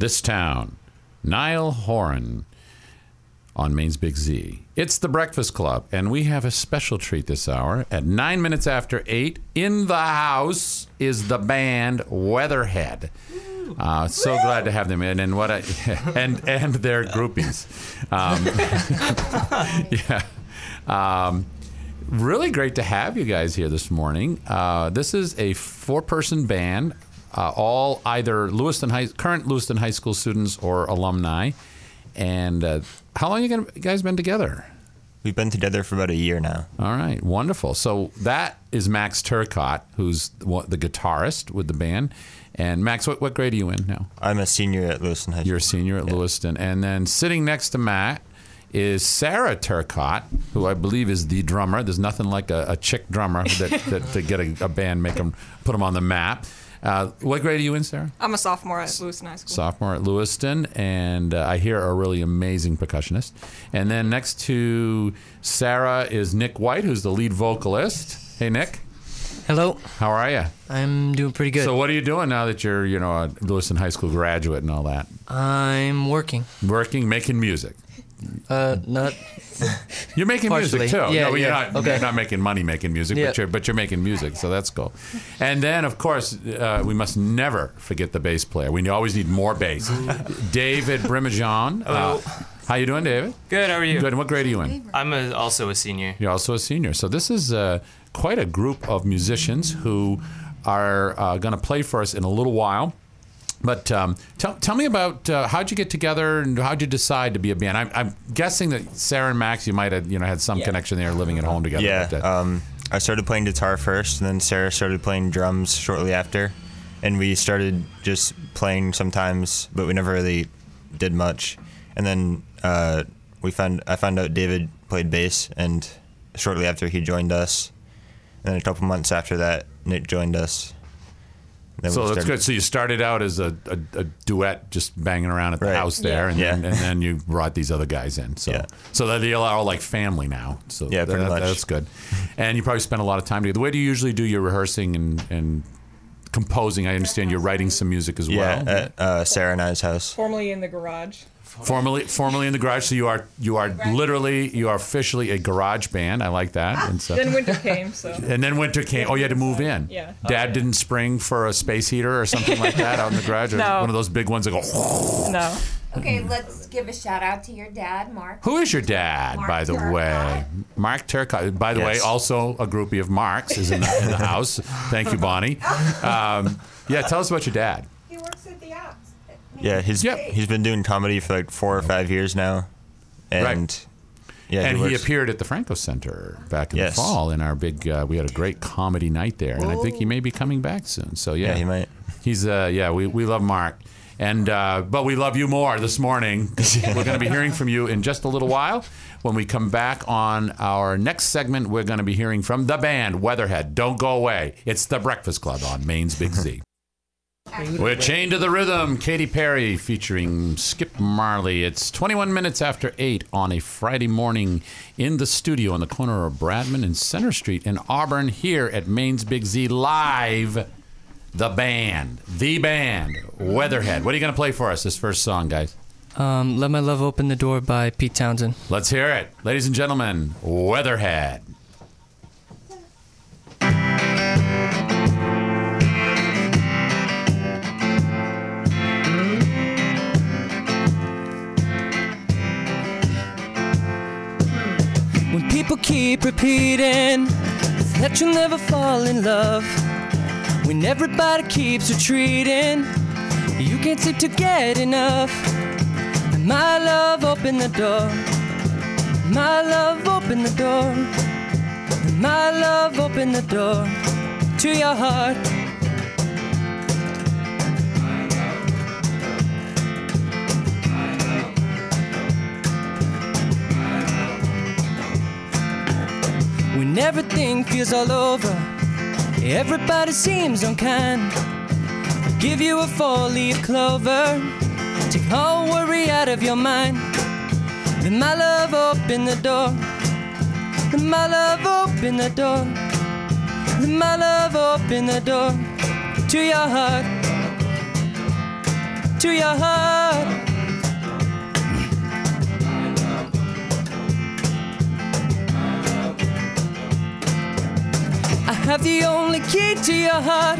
This town, Niall Horan on Maine's Big Z. It's the Breakfast Club, and we have a special treat this hour. At nine minutes after eight, in the house is the band Weatherhead. Uh, so glad to have them in, and what I, and and their groupies. Um, yeah, um, really great to have you guys here this morning. Uh, this is a four-person band, uh, all either Lewiston High, current Lewiston High School students or alumni. And uh, how long you guys been together? We've been together for about a year now. All right, wonderful. So that is Max Turcotte, who's the guitarist with the band. And Max, what, what grade are you in now? I'm a senior at Lewiston High School. You're a senior at yeah. Lewiston. And then sitting next to Matt is Sarah Turcotte, who I believe is the drummer. There's nothing like a, a chick drummer that, that, to get a, a, band, make them, put them on the map. Uh, what grade are you in, Sarah? I'm a sophomore at Lewiston High School. Sophomore at Lewiston, and uh, I hear a really amazing percussionist. And then next to Sarah is Nick White, who's the lead vocalist. Hey, Nick. Hello. How are you? I'm doing pretty good. So, what are you doing now that you're, you know, a Lewiston High School graduate and all that? I'm working. Working, making music. Uh, not. You're making Partially. music too. Yeah, no, yeah. you're not. Okay. You're not making money making music, Yeah. but you're but you're making music, so that's cool. And then, of course, uh, we must never forget the bass player. We always need more bass. David Brimigion. Hello. how you doing, David? Good. How are you? Good. And what grade are you in? I'm a, also a senior. You're also a senior. So this is uh, quite a group of musicians who are uh, going to play for us in a little while. But um, tell, tell me about uh, how'd you get together and how'd you decide to be a band? I'm, I'm guessing that Sarah and Max, you might have you know had some connection there, living at home together. Yeah. Uh, Um, I started playing guitar first, and then Sarah started playing drums shortly after. And we started just playing sometimes, but we never really did much. And then uh, we found I found out David played bass, and shortly after he joined us. And then a couple months after that, Nick joined us. Then so we that's good. So you started out as a, a, a duet, just banging around at the Right. house there, and, Yeah. then, and then you brought these other guys in. So Yeah. so that they are all like family now. So Yeah, pretty that- much. That's good. And you probably spend a lot of time together. Where do you usually do your rehearsing and, and composing? I understand you're writing some music as Yeah, well. at uh, Sarah and I's house. Formerly in the garage. Formerly, formerly in the garage. So you are, you are literally, you are officially a garage band. I like that. And so, Then winter came, so. and then winter came. Oh, you had to move in. Yeah. Dad didn't spring for a space heater or something like that out in the garage. Or No. One of those big ones that go. No. Okay, let's give a shout out to your dad, Mark. Who is your dad, Mark by the Turcotte. way? Mark Turcotte. By the way, Yes. also a groupie of Marks is in the, in the house. Thank you, Bonnie. Um, yeah, tell us about your dad. He works at the apps. Yeah, he's Yep. he's been doing comedy for like four or five years now, and Right. yeah, and he, works- appeared at the Franco Center back in Yes. the fall in our big. Uh, we had a great comedy night there, and I think he may be coming back soon. So yeah, Yeah, he might. He's uh, yeah, we, we love Mark, and uh, but we love you more this morning. we're going to be hearing from you in just a little while. When we come back on our next segment, we're going to be hearing from the band Weatherhead. Don't go away. It's the Breakfast Club on Maine's Big Z. We're chained to the rhythm. Katy Perry featuring Skip Marley. It's 21 minutes after 8 on a Friday morning in the studio on the corner of Bradman and Center Street in Auburn here at Maine's Big Z live. The band, the band, Weatherhead. What are you going to play for us this first song, guys? Um, Let My Love Open the Door by Pete Townshend. Let's hear it. Ladies and gentlemen, Weatherhead. When people keep repeating that you'll never fall in love, when everybody keeps retreating, you can't seem to get enough. And my love, open the door. My love, open the door. My love, open the door to your heart. Everything feels all over. Everybody seems unkind. I'll give you a four-leaf clover. Take all worry out of your mind. Then my love, open the door. Then my love, open the door. Then my love, open the door to your heart. To your heart. Have the only key to your heart.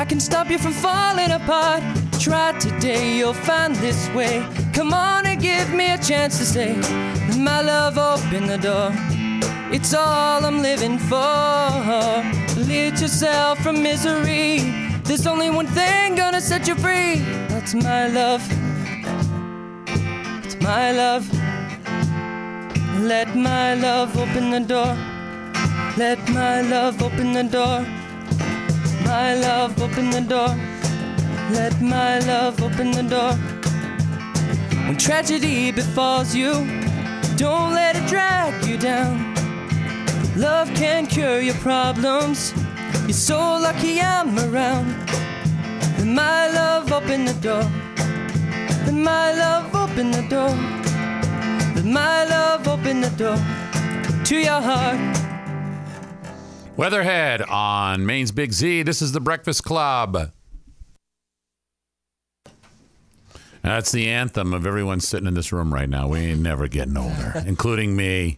I can stop you from falling apart. Try today, you'll find this way. Come on and give me a chance to say, My love, open the door. It's all I'm living for. Rid yourself from misery. There's only one thing gonna set you free. That's my love. It's my love. Let my love open the door. Let my love open the door. My love open the door. Let my love open the door. When tragedy befalls you, don't let it drag you down. Love can cure your problems. You're so lucky I'm around. Let my love open the door. Let my love open the door. Let my love open the door to your heart. Weatherhead on Maine's Big Z. This is the Breakfast Club. That's the anthem of everyone sitting in this room right now. We ain't never getting older, including me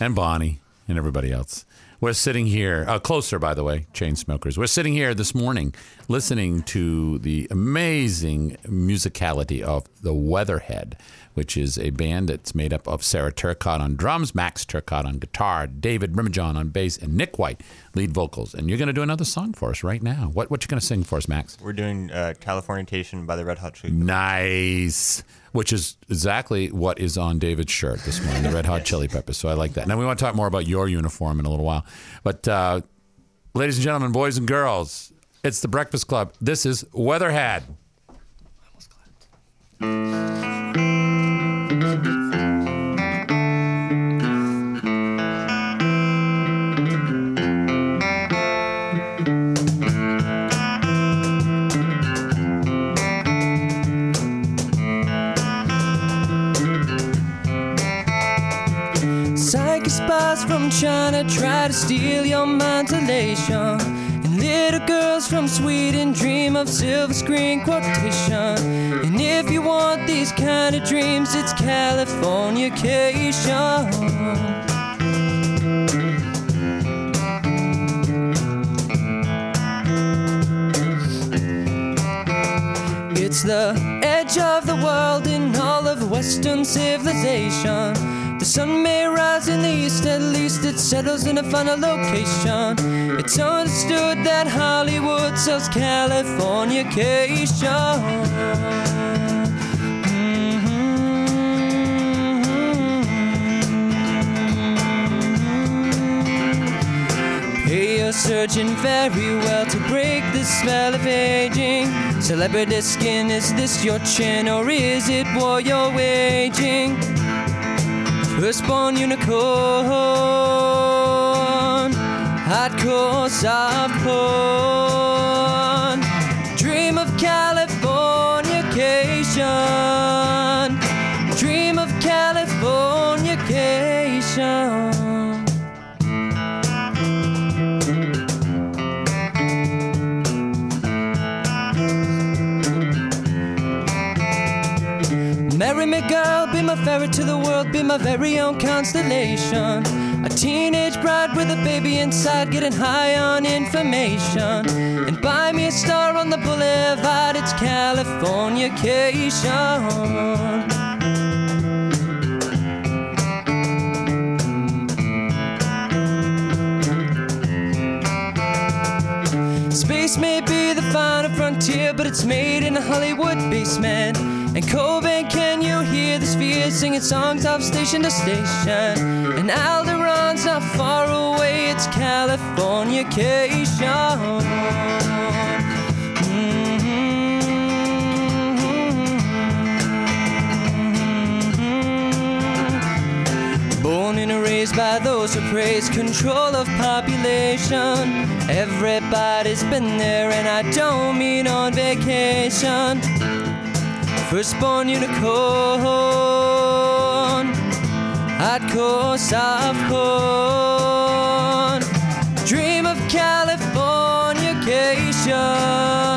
and Bonnie and everybody else. We're sitting here, uh, closer, by the way, chain smokers. We're sitting here this morning listening to the amazing musicality of the Weatherhead, which is a band that's made up of Sarah Turcotte on drums, Max Turcotte on guitar, David Brimigion on bass, and Nick White lead vocals. And you're going to do another song for us right now. What what you going to sing for us, Max? We're doing uh, Californication by the Red Hot Chili. Peppers. Nice. Which is exactly what is on David's shirt this morning, the Red Hot Chili Peppers. So I like that. Now we want to talk more about your uniform in a little while. But uh, ladies and gentlemen, boys and girls, it's the Breakfast Club. This is Weatherhead. Girls from Sweden dream of silver screen quotation. And if you want these kind of dreams, it's California Californication. It's the edge of the world in all of Western civilization. The sun may rise in the east, at least it settles in a final location. It's understood that Hollywood sells Californication. Mm-hmm. Pay your surgeon very well to break the spell of aging. Celebrity skin, is this your chin or is it war you're waging? Firstborn unicorn, hardcore soft porn. Dream of Californication. Dream of Californication. Marry me, girl, be my ferry to the world, be my very own constellation. A teenage bride with a baby inside, getting high on information. And buy me a star on the boulevard, it's Californication. Space may be the final frontier, but it's made in a Hollywood basement. And Cobain, can you hear the sphere singing songs off station to station? And Alderaan's not far away, it's Californication. Mm-hmm. Born and raised by those who praise control of population. Everybody's been there, and I don't mean on vacation. Firstborn unicorn, hardcore soft corn. Dream of Californication.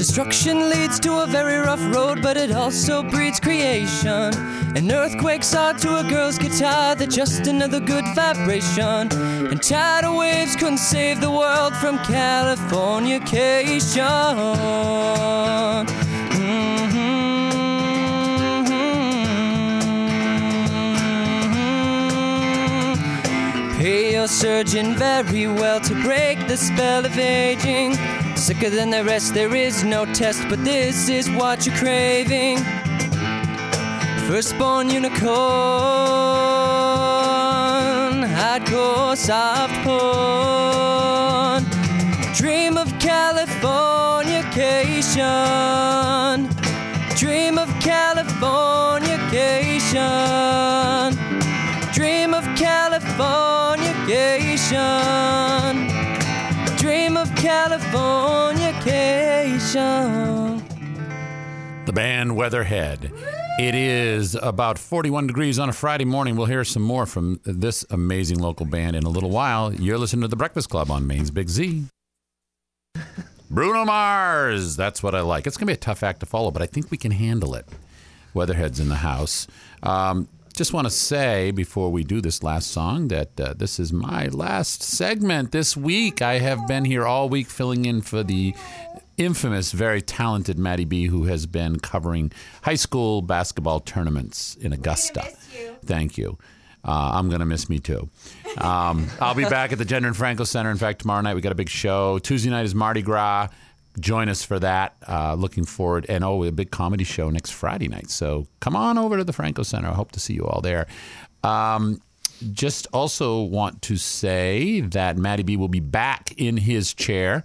Destruction leads to a very rough road, but it also breeds creation. An earthquake's odd to a girl's guitar, they're just another good vibration. And tidal waves couldn't save the world from Californication. Mhm. Pay your surgeon very well to break the spell of aging. Sicker than the rest, there is no test, but this is what you're craving. Firstborn unicorn, hardcore soft porn. Dream of Californication. Dream of Californication. Dream of Californication. Californication. The band Weatherhead. It is about 41 degrees on a Friday morning. We'll hear some more from this amazing local band in a little while. You're listening to The Breakfast Club on Maine's Big Z. Bruno Mars. That's what I like. It's going to be a tough act to follow, but I think we can handle it. Weatherhead's in the house. Um, just want to say before we do this last song that uh, this is my last segment this week. I have been here all week filling in for the infamous, very talented Maddie B, who has been covering high school basketball tournaments in Augusta. Thank you. Uh, I'm going to miss me too. Um, I'll be back at the Gendron Franco Center. In fact, tomorrow night we got a big show. Tuesday night is Mardi Gras. Join us for that. Uh, looking forward. And oh, a big comedy show next Friday night. So come on over to the Franco Center. I hope to see you all there. Um, just also want to say that Matty B will be back in his chair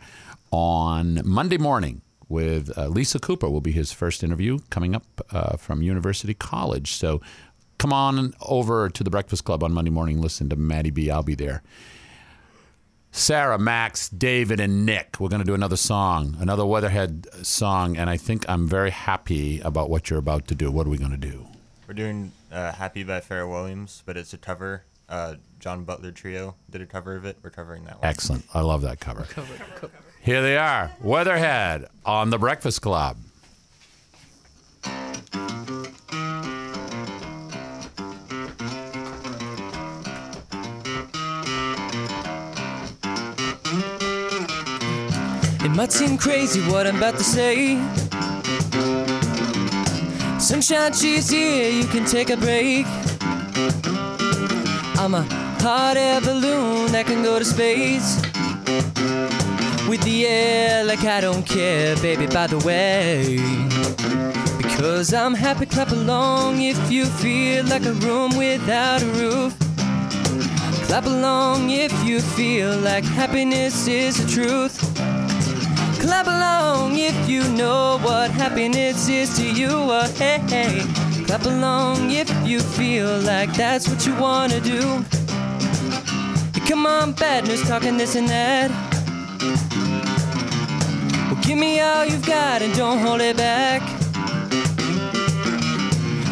on Monday morning with uh, Lisa Cooper. Will be his first interview coming up uh, from University College. So come on over to the Breakfast Club on Monday morning. Listen to Matty B. I'll be there. Sarah, Max, David, and Nick. We're going to do another song, another Weatherhead song, and I think I'm very happy about what you're about to do. What are we going to do? We're doing uh, "Happy" by Pharrell Williams, but it's a cover. Uh, John Butler Trio did a cover of it. We're covering that one. Excellent. I love that cover. Here they are, Weatherhead on the Breakfast Club. It might seem crazy what I'm about to say. Sunshine, she's here, you can take a break. I'm a hot air balloon that can go to space. With the air, like I don't care, baby, by the way. Because I'm happy, clap along if you feel like a room without a roof. Clap along if you feel like happiness is the truth. Clap along if you know what happiness is to you. Oh, hey, hey. Clap along if you feel like that's what you wanna do. Hey, come on, bad news, talking this and that. Well, give me all you've got and don't hold it back.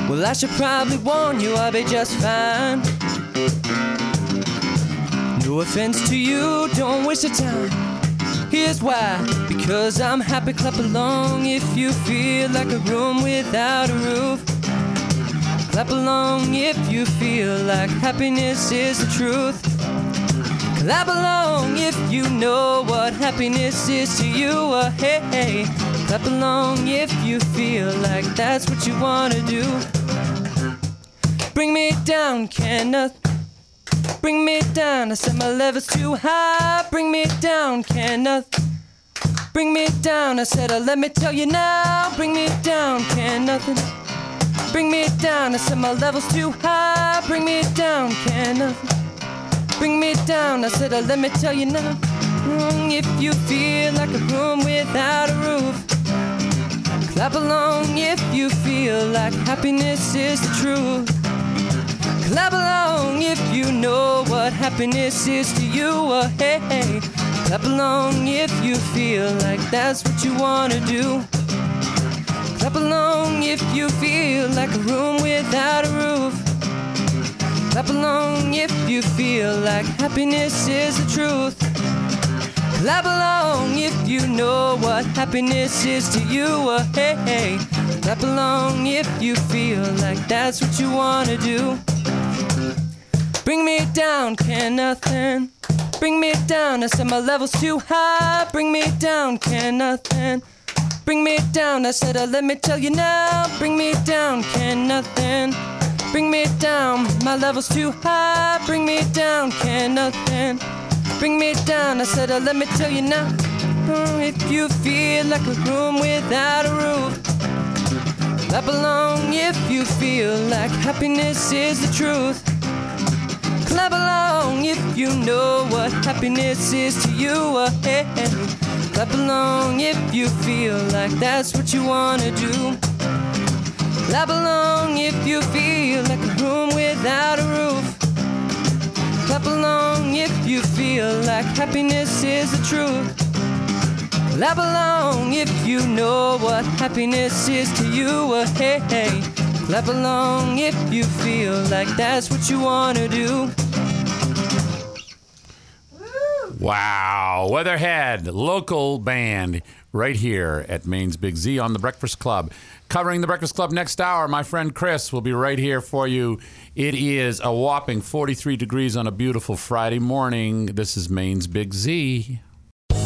Well, I should probably warn you, I'll be just fine. No offense to you, don't waste your time. Here's why because I'm happy, clap along if you feel like a room without a roof. Clap along if you feel like happiness is the truth. Clap along if you know what happiness is to you. Uh, hey, hey. Clap along if you feel like that's what you wanna do. Bring me down, Kenneth. Bring me down. I set my levels too high. Bring me down, Kenneth. Bring me down. I said, uh, let me tell you now. Bring me down, can nothing. Bring me down. I said, my levels too high. Bring me down, can nothing. Bring me down. I said, uh, let me tell you now. Mm, if you feel like a room without a roof, clap along if you feel like happiness is the truth. Clap along if you know what happiness is to you. Uh, hey, hey. Clap along if you feel like that's what you wanna do. Clap along if you feel like a room without a roof. Clap along if you feel like happiness is the truth. Clap along if you know what happiness is to you. Uh, hey, hey. Clap along if you feel like that's what you wanna do. Bring me down, can nothing. Bring me down, I said my level's too high. Bring me down, can nothing. Bring me down, I said, uh, let me tell you now. Bring me down, can nothing. Bring me down, my level's too high. Bring me down, can nothing. Bring me down, I said, uh, let me tell you now. Mm, if you feel like a room without a roof, clap along if you feel like happiness is the truth. Clap along if you know what happiness is to you. Uh, hey, hey. Clap along if you feel like that's what you wanna do. Clap along if you feel like a room without a roof. Clap along if you feel like happiness is the truth. Clap along if you know what happiness is to you. Uh, hey, hey. Clap along if you feel like that's what you wanna do. Wow. Weatherhead, local band right here at Maine's Big Z on the Breakfast Club. Covering the Breakfast Club next hour, my friend Chris will be right here for you. It is a whopping 43 degrees on a beautiful Friday morning. This is Maine's Big Z.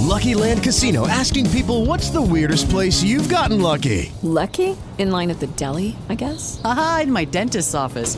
Lucky Land Casino asking people what's the weirdest place you've gotten lucky? Lucky? In line at the deli, I guess? Aha, in my dentist's office.